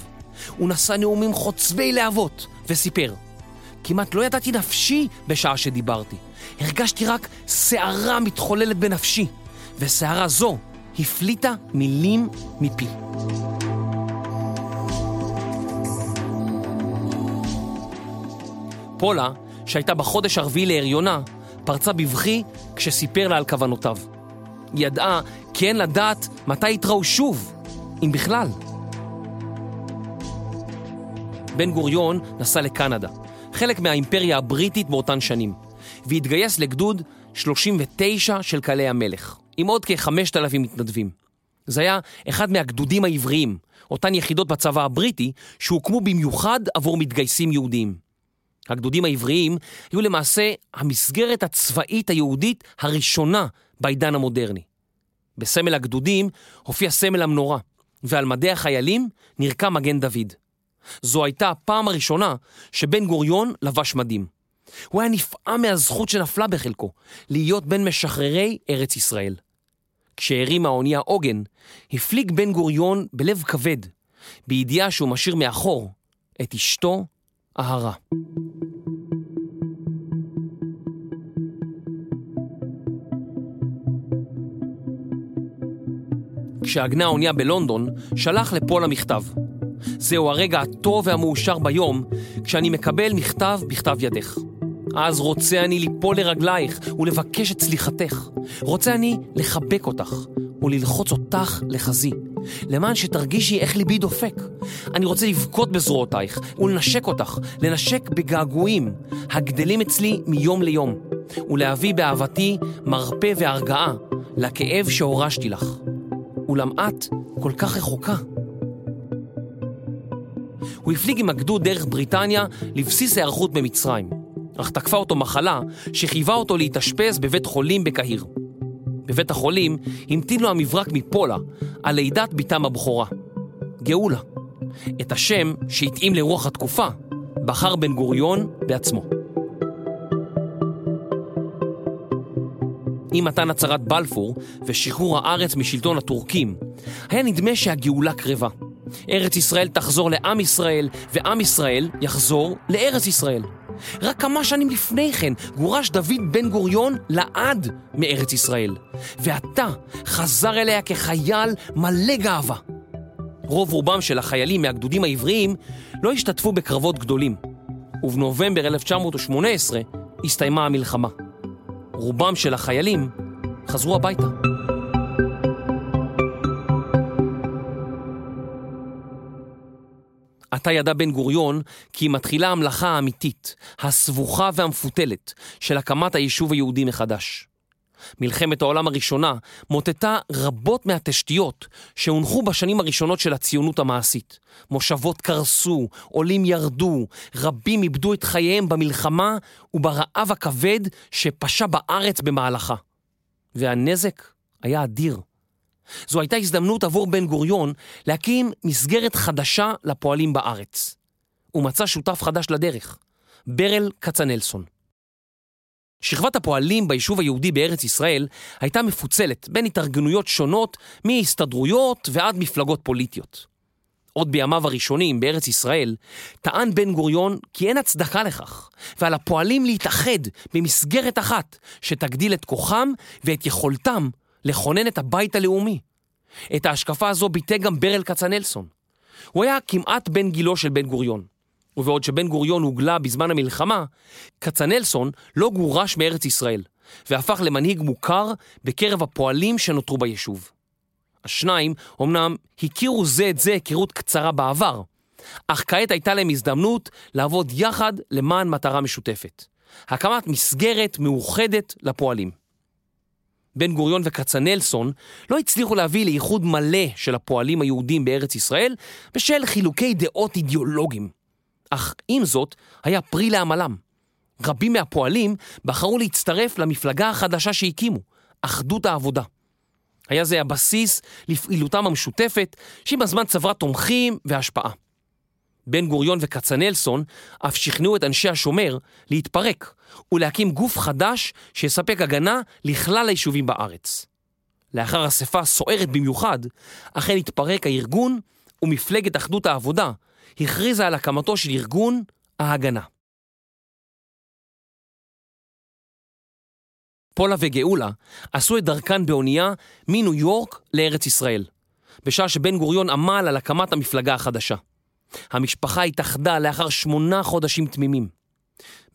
הוא נשא נאומים חוצבי להבות וסיפר כמעט לא ידעתי נפשי בשעה שדיברתי. הרגשתי רק סערה מתחוללת בנפשי, וסערה זו הפליטה מילים מפי. פולה, שהייתה בחודש הרביעי להריונה, פרצה בבכי כשסיפר לה על כוונותיו. היא ידעה כי אין לדעת מתי יתראו שוב, אם בכלל. בן גוריון נסע לקנדה, חלק מהאימפריה הבריטית באותן שנים, והתגייס לגדוד 39 של קלי המלך, עם עוד כ-5,000 מתנדבים. זה היה אחד מהגדודים העבריים, אותן יחידות בצבא הבריטי שהוקמו במיוחד עבור מתגייסים יהודיים. הגדודים העבריים היו למעשה המסגרת הצבאית היהודית הראשונה בעידן המודרני. בסמל הגדודים הופיע סמל המנורה, ועל מדי החיילים נרקם מגן דוד. זו הייתה הפעם הראשונה שבן גוריון לבש מדים. הוא היה נפעם מהזכות שנפלה בחלקו, להיות בין משחררי ארץ ישראל. כשהרימה האונייה עוגן, הפליג בן גוריון בלב כבד, בידיעה שהוא משאיר מאחור את אשתו, אהרה. כשהגנה האונייה בלונדון, שלח לפולה מכתב. זהו הרגע הטוב והמאושר ביום, כשאני מקבל מכתב בכתב ידך. אז רוצה אני ליפול לרגלייך ולבקש את סליחתך. רוצה אני לחבק אותך וללחוץ אותך לחזי, למען שתרגישי איך ליבי דופק. אני רוצה לבכות בזרועותייך ולנשק אותך, לנשק בגעגועים, הגדלים אצלי מיום ליום, ולהביא באהבתי מרפא והרגעה לכאב שהורשתי לך. אולם את כל כך רחוקה. הוא הפליג עם הגדוד דרך בריטניה לבסיס היערכות במצרים, אך תקפה אותו מחלה שחייבה אותו להתאשפז בבית חולים בקהיר. בבית החולים המתין לו המברק מפולה על לידת בתם הבכורה, גאולה. את השם שהתאים לרוח התקופה בחר בן גוריון בעצמו. עם מתן הצהרת בלפור ושחרור הארץ משלטון הטורקים, היה נדמה שהגאולה קרבה. ארץ ישראל תחזור לעם ישראל, ועם ישראל יחזור לארץ ישראל. רק כמה שנים לפני כן גורש דוד בן גוריון לעד מארץ ישראל, ועתה חזר אליה כחייל מלא גאווה. רוב רובם של החיילים מהגדודים העבריים לא השתתפו בקרבות גדולים, ובנובמבר 1918 הסתיימה המלחמה. רובם של החיילים חזרו הביתה. עתה ידע בן גוריון כי מתחילה המלאכה האמיתית, הסבוכה והמפותלת של הקמת היישוב היהודי מחדש. מלחמת העולם הראשונה מוטטה רבות מהתשתיות שהונחו בשנים הראשונות של הציונות המעשית. מושבות קרסו, עולים ירדו, רבים איבדו את חייהם במלחמה וברעב הכבד שפשה בארץ במהלכה. והנזק היה אדיר. זו הייתה הזדמנות עבור בן גוריון להקים מסגרת חדשה לפועלים בארץ. הוא מצא שותף חדש לדרך, ברל כצנלסון. שכבת הפועלים ביישוב היהודי בארץ ישראל הייתה מפוצלת בין התארגנויות שונות מהסתדרויות ועד מפלגות פוליטיות. עוד בימיו הראשונים בארץ ישראל, טען בן גוריון כי אין הצדקה לכך, ועל הפועלים להתאחד במסגרת אחת שתגדיל את כוחם ואת יכולתם לכונן את הבית הלאומי. את ההשקפה הזו ביטא גם ברל כצנלסון. הוא היה כמעט בן גילו של בן גוריון. ובעוד שבן גוריון הוגלה בזמן המלחמה, כצנלסון לא גורש מארץ ישראל, והפך למנהיג מוכר בקרב הפועלים שנותרו ביישוב. השניים אמנם הכירו זה את זה היכרות קצרה בעבר, אך כעת הייתה להם הזדמנות לעבוד יחד למען מטרה משותפת. הקמת מסגרת מאוחדת לפועלים. בן גוריון וכצנלסון לא הצליחו להביא לאיחוד מלא של הפועלים היהודים בארץ ישראל בשל חילוקי דעות אידיאולוגיים. אך עם זאת, היה פרי לעמלם. רבים מהפועלים בחרו להצטרף למפלגה החדשה שהקימו, אחדות העבודה. היה זה הבסיס לפעילותם המשותפת, שעם הזמן צברה תומכים והשפעה. בן גוריון וכצנלסון אף שכנעו את אנשי השומר להתפרק ולהקים גוף חדש שיספק הגנה לכלל היישובים בארץ. לאחר אספה סוערת במיוחד, אכן התפרק הארגון ומפלגת אחדות העבודה הכריזה על הקמתו של ארגון ההגנה. פולה וגאולה עשו את דרכן באונייה מניו יורק לארץ ישראל, בשעה שבן גוריון עמל על הקמת המפלגה החדשה. המשפחה התאחדה לאחר שמונה חודשים תמימים.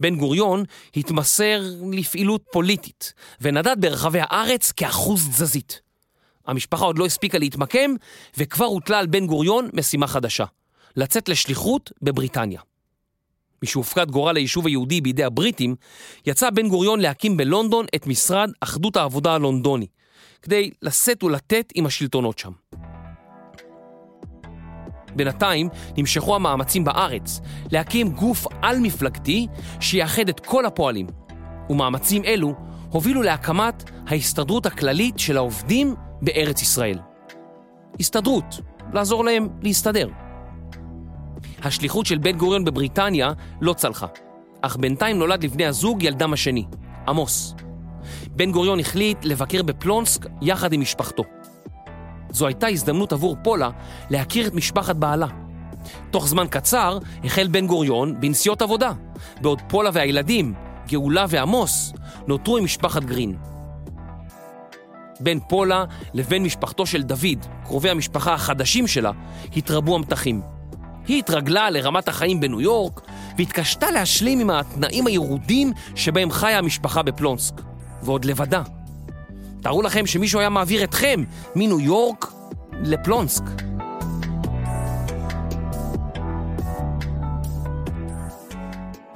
בן גוריון התמסר לפעילות פוליטית ונדד ברחבי הארץ כאחוז תזזית. המשפחה עוד לא הספיקה להתמקם וכבר הוטלה על בן גוריון משימה חדשה, לצאת לשליחות בבריטניה. משהופקד גורל היישוב היהודי בידי הבריטים, יצא בן גוריון להקים בלונדון את משרד אחדות העבודה הלונדוני, כדי לשאת ולתת עם השלטונות שם. בינתיים נמשכו המאמצים בארץ להקים גוף על-מפלגתי שיאחד את כל הפועלים, ומאמצים אלו הובילו להקמת ההסתדרות הכללית של העובדים בארץ ישראל. הסתדרות, לעזור להם להסתדר. השליחות של בן גוריון בבריטניה לא צלחה, אך בינתיים נולד לבני הזוג ילדם השני, עמוס. בן גוריון החליט לבקר בפלונסק יחד עם משפחתו. זו הייתה הזדמנות עבור פולה להכיר את משפחת בעלה. תוך זמן קצר החל בן גוריון בנסיעות עבודה, בעוד פולה והילדים, גאולה ועמוס, נותרו עם משפחת גרין. בין פולה לבין משפחתו של דוד, קרובי המשפחה החדשים שלה, התרבו המתחים. היא התרגלה לרמת החיים בניו יורק, והתקשתה להשלים עם התנאים הירודים שבהם חיה המשפחה בפלונסק, ועוד לבדה. תארו לכם שמישהו היה מעביר אתכם מניו יורק לפלונסק.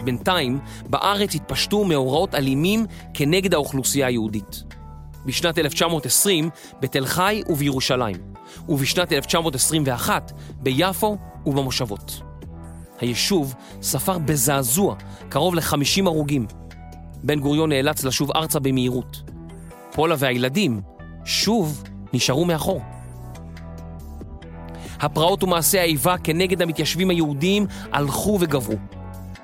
בינתיים, בארץ התפשטו מאורעות אלימים כנגד האוכלוסייה היהודית. בשנת 1920 בתל חי ובירושלים, ובשנת 1921 ביפו ובמושבות. היישוב ספר בזעזוע קרוב ל-50 הרוגים. בן גוריון נאלץ לשוב ארצה במהירות. פולה והילדים שוב נשארו מאחור. הפרעות ומעשי האיבה כנגד המתיישבים היהודים הלכו וגברו.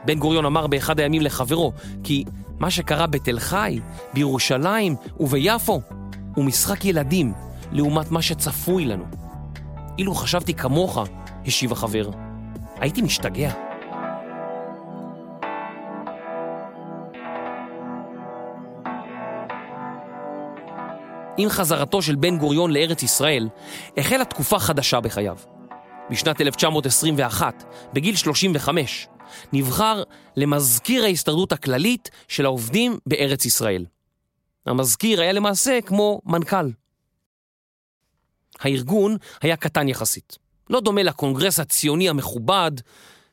בן גוריון אמר באחד הימים לחברו כי מה שקרה בתל חי, בירושלים וביפו הוא משחק ילדים לעומת מה שצפוי לנו. אילו חשבתי כמוך, השיב החבר, הייתי משתגע. עם חזרתו של בן גוריון לארץ ישראל, החלה תקופה חדשה בחייו. בשנת 1921, בגיל 35, נבחר למזכיר ההסתדרות הכללית של העובדים בארץ ישראל. המזכיר היה למעשה כמו מנכ"ל. הארגון היה קטן יחסית, לא דומה לקונגרס הציוני המכובד,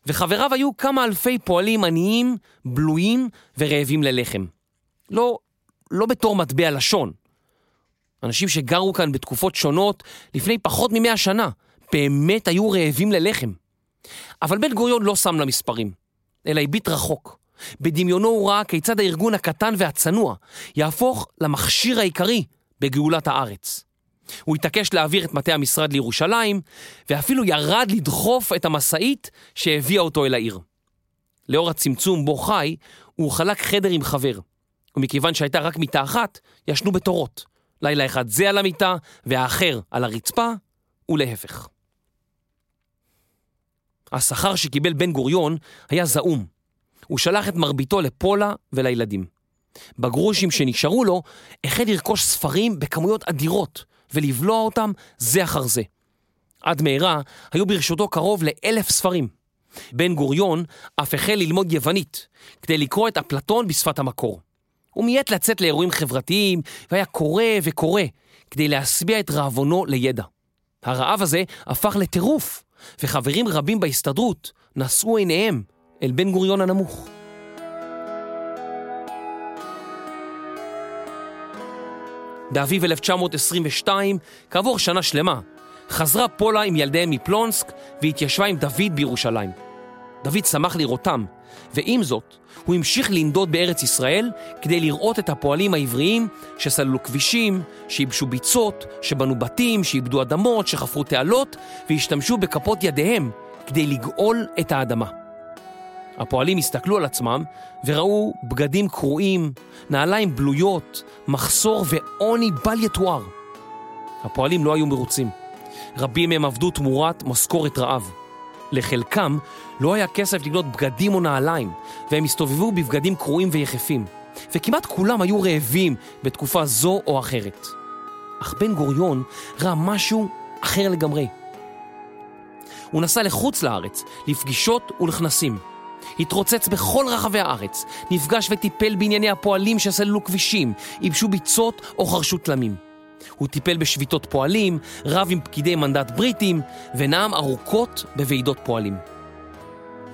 וחבריו היו כמה אלפי פועלים עניים, בלויים ורעבים ללחם. לא, לא בתור מטבע לשון. אנשים שגרו כאן בתקופות שונות לפני פחות ממאה שנה, באמת היו רעבים ללחם. אבל בן גוריון לא שם למספרים, אלא הביט רחוק. בדמיונו הוא ראה כיצד הארגון הקטן והצנוע יהפוך למכשיר העיקרי בגאולת הארץ. הוא התעקש להעביר את מטה המשרד לירושלים, ואפילו ירד לדחוף את המשאית שהביאה אותו אל העיר. לאור הצמצום בו חי, הוא חלק חדר עם חבר. ומכיוון שהייתה רק מיטה אחת, ישנו בתורות. לילה אחד זה על המיטה, והאחר על הרצפה, ולהפך. השכר שקיבל בן גוריון היה זעום. הוא שלח את מרביתו לפולה ולילדים. בגרושים שנשארו לו, החל לרכוש ספרים בכמויות אדירות, ולבלוע אותם זה אחר זה. עד מהרה היו ברשותו קרוב לאלף ספרים. בן גוריון אף החל ללמוד יוונית, כדי לקרוא את אפלטון בשפת המקור. הוא מיעט לצאת לאירועים חברתיים, והיה קורא וקורא, כדי להשביע את רעבונו לידע. הרעב הזה הפך לטירוף, וחברים רבים בהסתדרות נשאו עיניהם אל בן גוריון הנמוך. באביב 1922, כעבור שנה שלמה, חזרה פולה עם ילדיהם מפלונסק והתיישבה עם דוד בירושלים. דוד שמח לראותם, ועם זאת, הוא המשיך לנדוד בארץ ישראל כדי לראות את הפועלים העבריים שסללו כבישים, שייבשו ביצות, שבנו בתים, שאיבדו אדמות, שחפרו תעלות והשתמשו בכפות ידיהם כדי לגאול את האדמה. הפועלים הסתכלו על עצמם וראו בגדים קרועים, נעליים בלויות, מחסור ועוני בל יתואר. הפועלים לא היו מרוצים. רבים מהם עבדו תמורת משכורת רעב. לחלקם לא היה כסף לקנות בגדים או נעליים, והם הסתובבו בבגדים קרועים ויחפים. וכמעט כולם היו רעבים בתקופה זו או אחרת. אך בן גוריון ראה משהו אחר לגמרי. הוא נסע לחוץ לארץ, לפגישות ולכנסים. התרוצץ בכל רחבי הארץ, נפגש וטיפל בענייני הפועלים שסללו כבישים, ייבשו ביצות או חרשו תלמים. הוא טיפל בשביתות פועלים, רב עם פקידי מנדט בריטים, ונאם ארוכות בוועידות פועלים.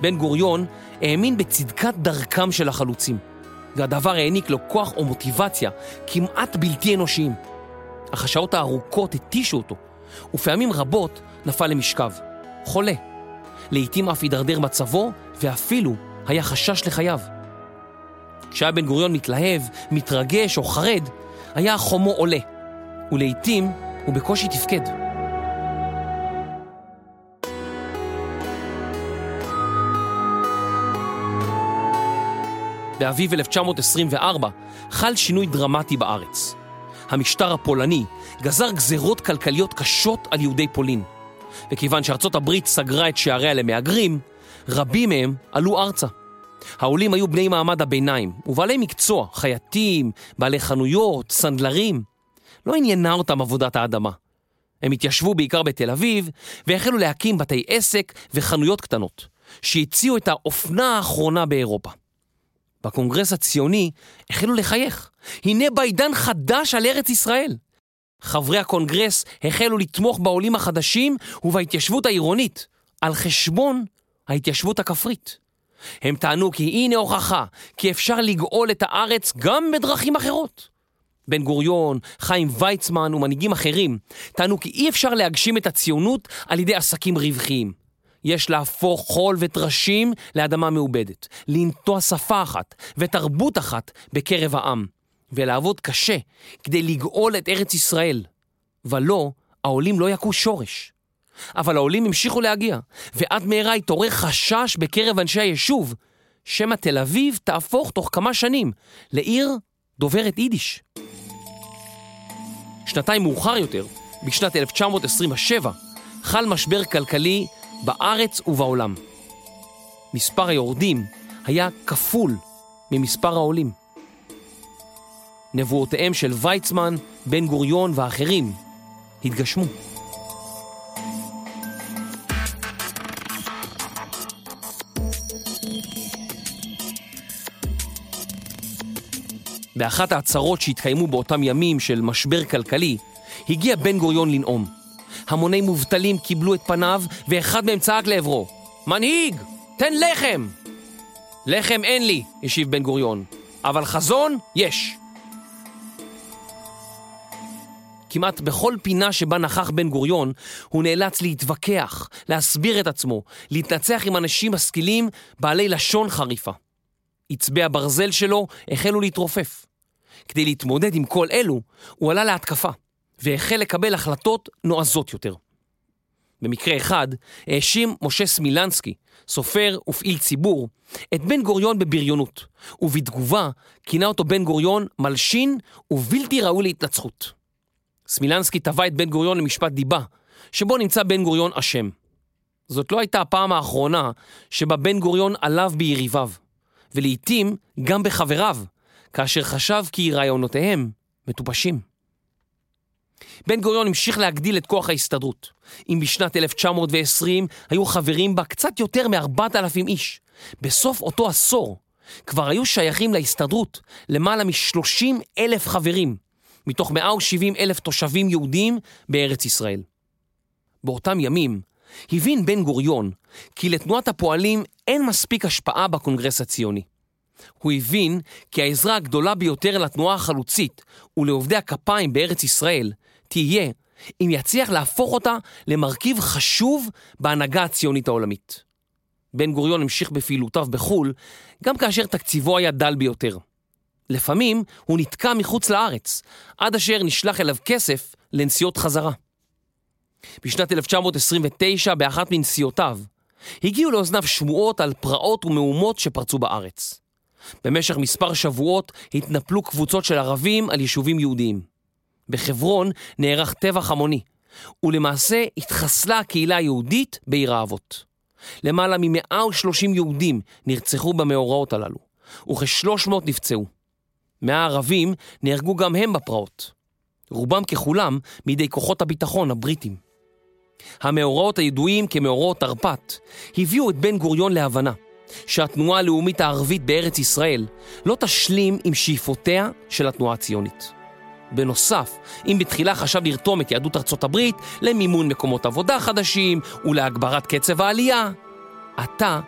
בן גוריון האמין בצדקת דרכם של החלוצים, והדבר העניק לו כוח או מוטיבציה כמעט בלתי אנושיים. אך השעות הארוכות התישו אותו, ופעמים רבות נפל למשכב, חולה. לעתים אף הידרדר מצבו, ואפילו היה חשש לחייו. כשהיה בן גוריון מתלהב, מתרגש או חרד, היה חומו עולה, ולעיתים הוא בקושי תפקד. באביב 1924 חל שינוי דרמטי בארץ. המשטר הפולני גזר גזרות כלכליות קשות על יהודי פולין, וכיוון שארצות הברית סגרה את שעריה למהגרים, רבים מהם עלו ארצה. העולים היו בני מעמד הביניים, ובעלי מקצוע, חייטים, בעלי חנויות, סנדלרים. לא עניינה אותם עבודת האדמה. הם התיישבו בעיקר בתל אביב, והחלו להקים בתי עסק וחנויות קטנות, שהציעו את האופנה האחרונה באירופה. בקונגרס הציוני החלו לחייך. הנה בא עידן חדש על ארץ ישראל. חברי הקונגרס החלו לתמוך בעולים החדשים ובהתיישבות העירונית, על חשבון ההתיישבות הכפרית. הם טענו כי הנה הוכחה כי אפשר לגאול את הארץ גם בדרכים אחרות. בן גוריון, חיים ויצמן ומנהיגים אחרים טענו כי אי אפשר להגשים את הציונות על ידי עסקים רווחיים. יש להפוך חול וטרשים לאדמה מעובדת, לנטוע שפה אחת ותרבות אחת בקרב העם, ולעבוד קשה כדי לגאול את ארץ ישראל. ולא, העולים לא יכו שורש. אבל העולים המשיכו להגיע, ועד מהרה התעורר חשש בקרב אנשי היישוב, שמא תל אביב תהפוך תוך כמה שנים לעיר דוברת יידיש. שנתיים מאוחר יותר, בשנת 1927, חל משבר כלכלי בארץ ובעולם. מספר היורדים היה כפול ממספר העולים. נבואותיהם של ויצמן, בן גוריון ואחרים התגשמו. באחת ההצהרות שהתקיימו באותם ימים של משבר כלכלי, הגיע בן גוריון לנאום. המוני מובטלים קיבלו את פניו, ואחד מהם צעק לעברו, מנהיג, תן לחם! לחם אין לי, השיב בן גוריון, אבל חזון יש. כמעט בכל פינה שבה נכח בן גוריון, הוא נאלץ להתווכח, להסביר את עצמו, להתנצח עם אנשים משכילים בעלי לשון חריפה. עצבי הברזל שלו החלו להתרופף. כדי להתמודד עם כל אלו, הוא עלה להתקפה, והחל לקבל החלטות נועזות יותר. במקרה אחד, האשים משה סמילנסקי, סופר ופעיל ציבור, את בן גוריון בבריונות, ובתגובה כינה אותו בן גוריון מלשין ובלתי ראוי להתנצחות. סמילנסקי תבע את בן גוריון למשפט דיבה, שבו נמצא בן גוריון אשם. זאת לא הייתה הפעם האחרונה שבה בן גוריון עליו ביריביו, ולעיתים גם בחבריו, כאשר חשב כי רעיונותיהם מטופשים. בן גוריון המשיך להגדיל את כוח ההסתדרות. אם בשנת 1920 היו חברים בה קצת יותר מ-4,000 איש, בסוף אותו עשור כבר היו שייכים להסתדרות למעלה מ-30 אלף חברים, מתוך 170 אלף תושבים יהודים בארץ ישראל. באותם ימים הבין בן גוריון כי לתנועת הפועלים אין מספיק השפעה בקונגרס הציוני. הוא הבין כי העזרה הגדולה ביותר לתנועה החלוצית ולעובדי הכפיים בארץ ישראל תהיה אם יצליח להפוך אותה למרכיב חשוב בהנהגה הציונית העולמית. בן גוריון המשיך בפעילותיו בחו"ל, גם כאשר תקציבו היה דל ביותר. לפעמים הוא נתקע מחוץ לארץ, עד אשר נשלח אליו כסף לנסיעות חזרה. בשנת 1929, באחת מנסיעותיו, הגיעו לאוזניו שמועות על פרעות ומהומות שפרצו בארץ. במשך מספר שבועות התנפלו קבוצות של ערבים על יישובים יהודיים. בחברון נערך טבח המוני, ולמעשה התחסלה הקהילה היהודית בעיר האבות. למעלה מ-130 יהודים נרצחו במאורעות הללו, וכ-300 נפצעו. מהערבים נהרגו גם הם בפרעות. רובם ככולם מידי כוחות הביטחון הבריטים. המאורעות הידועים כמאורעות תרפ"ט הביאו את בן גוריון להבנה שהתנועה הלאומית הערבית בארץ ישראל לא תשלים עם שאיפותיה של התנועה הציונית. בנוסף, אם בתחילה חשב לרתום את יהדות ארצות הברית למימון מקומות עבודה חדשים ולהגברת קצב העלייה, עתה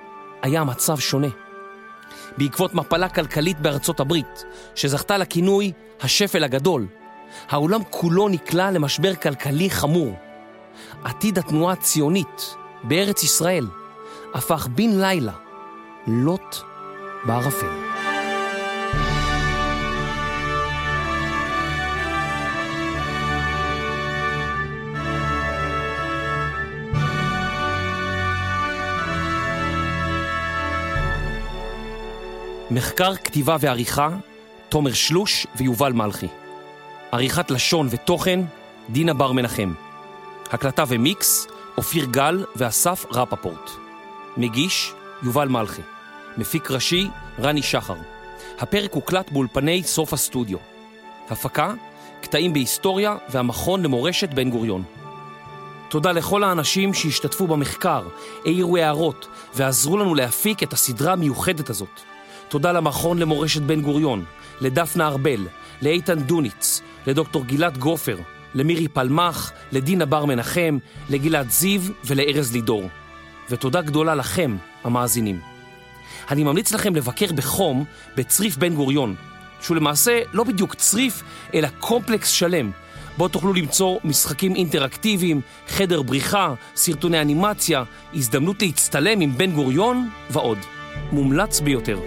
היה מצב שונה. בעקבות מפלה כלכלית בארצות הברית, שזכתה לכינוי השפל הגדול, העולם כולו נקלע למשבר כלכלי חמור. עתיד התנועה הציונית בארץ ישראל הפך בן לילה לוט בערפל. מחקר, כתיבה ועריכה, תומר שלוש ויובל מלכי. עריכת לשון ותוכן, דינה בר מנחם. הקלטה ומיקס, אופיר גל ואסף רפפורט. מגיש, יובל מלכי. מפיק ראשי, רני שחר. הפרק הוקלט באולפני סוף הסטודיו. הפקה, קטעים בהיסטוריה והמכון למורשת בן גוריון. תודה לכל האנשים שהשתתפו במחקר, העירו הערות ועזרו לנו להפיק את הסדרה המיוחדת הזאת. תודה למכון למורשת בן גוריון, לדפנה ארבל, לאיתן דוניץ, לדוקטור גלעד גופר, למירי פלמח, לדינה בר מנחם, לגלעד זיו ולארז לידור. ותודה גדולה לכם, המאזינים. אני ממליץ לכם לבקר בחום בצריף בן גוריון, שהוא למעשה לא בדיוק צריף, אלא קומפלקס שלם, בו תוכלו למצוא משחקים אינטראקטיביים, חדר בריחה, סרטוני אנימציה, הזדמנות להצטלם עם בן גוריון ועוד. מומלץ ביותר.